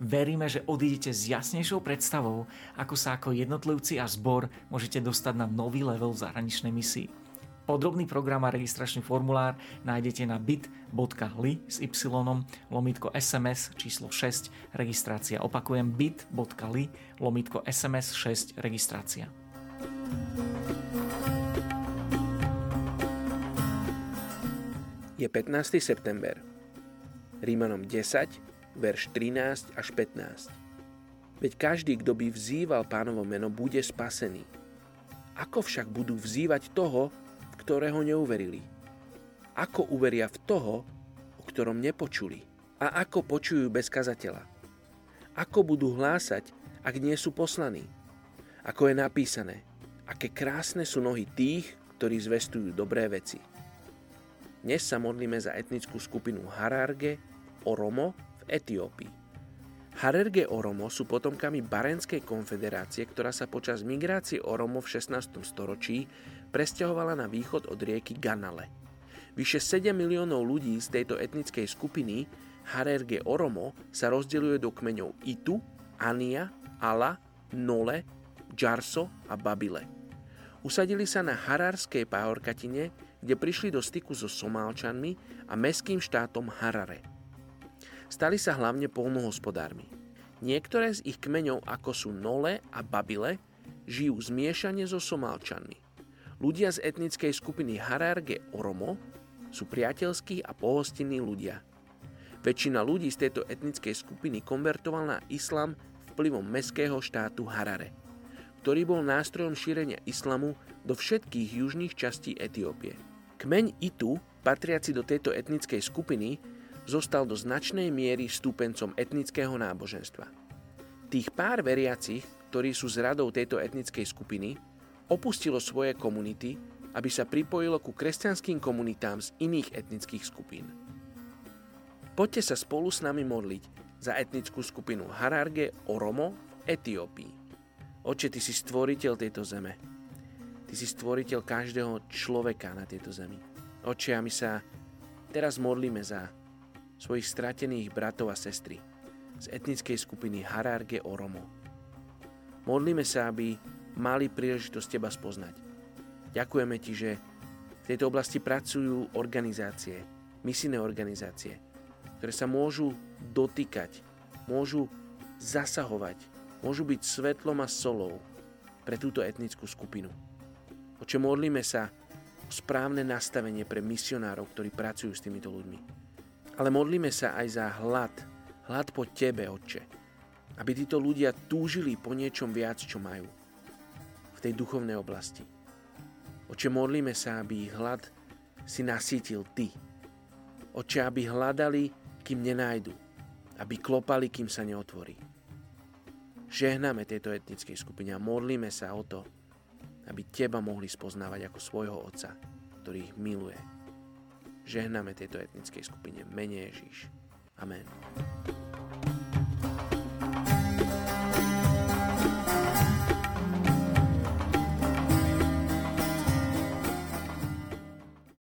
Veríme, že odídete s jasnejšou predstavou, ako sa ako jednotlivci a zbor môžete dostať na nový level v zahraničnej misii. Podrobný program a registračný formulár nájdete na bit.ly s y lomitko SMS číslo 6 registrácia. Opakujem bit.ly lomitko SMS 6 registrácia. Je 15. september. Rímanom 10, verš 13 až 15. Veď každý, kto by vzýval pánovo meno, bude spasený. Ako však budú vzývať toho, v ktorého neuverili? Ako uveria v toho, o ktorom nepočuli? A ako počujú bez kazateľa? Ako budú hlásať, ak nie sú poslaní? Ako je napísané, aké krásne sú nohy tých, ktorí zvestujú dobré veci. Dnes sa modlíme za etnickú skupinu Hararge, Oromo Etiópii. Harerge Oromo sú potomkami Barenskej konfederácie, ktorá sa počas migrácie Oromo v 16. storočí presťahovala na východ od rieky Ganale. Vyše 7 miliónov ľudí z tejto etnickej skupiny Harerge Oromo sa rozdeľuje do kmeňov Itu, Ania, Ala, Nole, Džarso a Babile. Usadili sa na Hararskej pahorkatine, kde prišli do styku so Somálčanmi a meským štátom Harare – Stali sa hlavne polnohospodármi. Niektoré z ich kmeňov, ako sú Nole a Babile, žijú zmiešane so Somálčanmi. Ľudia z etnickej skupiny Hararge Oromo sú priateľskí a pohostinní ľudia. Väčšina ľudí z tejto etnickej skupiny konvertovala na islam vplyvom meského štátu Harare, ktorý bol nástrojom šírenia islamu do všetkých južných častí Etiópie. Kmeň Itu, patriaci do tejto etnickej skupiny, zostal do značnej miery stúpencom etnického náboženstva. Tých pár veriacich, ktorí sú z radou tejto etnickej skupiny, opustilo svoje komunity, aby sa pripojilo ku kresťanským komunitám z iných etnických skupín. Poďte sa spolu s nami modliť za etnickú skupinu Hararge Oromo v Etiópii. Oče, Ty si stvoriteľ tejto zeme. Ty si stvoriteľ každého človeka na tejto zemi. Oče, a my sa teraz modlíme za svojich stratených bratov a sestry z etnickej skupiny Hararge Oromo. Modlíme sa, aby mali príležitosť Teba spoznať. Ďakujeme Ti, že v tejto oblasti pracujú organizácie, misijné organizácie, ktoré sa môžu dotýkať, môžu zasahovať, môžu byť svetlom a solou pre túto etnickú skupinu. Oče, modlíme sa o správne nastavenie pre misionárov, ktorí pracujú s týmito ľuďmi. Ale modlíme sa aj za hlad, hlad po Tebe, Otče. Aby títo ľudia túžili po niečom viac, čo majú v tej duchovnej oblasti. Oče, modlíme sa, aby ich hlad si nasítil Ty. Oče, aby hľadali, kým nenájdu. Aby klopali, kým sa neotvorí. Žehname tejto etnickej skupine a modlíme sa o to, aby Teba mohli spoznávať ako svojho Otca, ktorý ich miluje. Žehname tejto etnickej skupine. Mene Ježíš. Amen.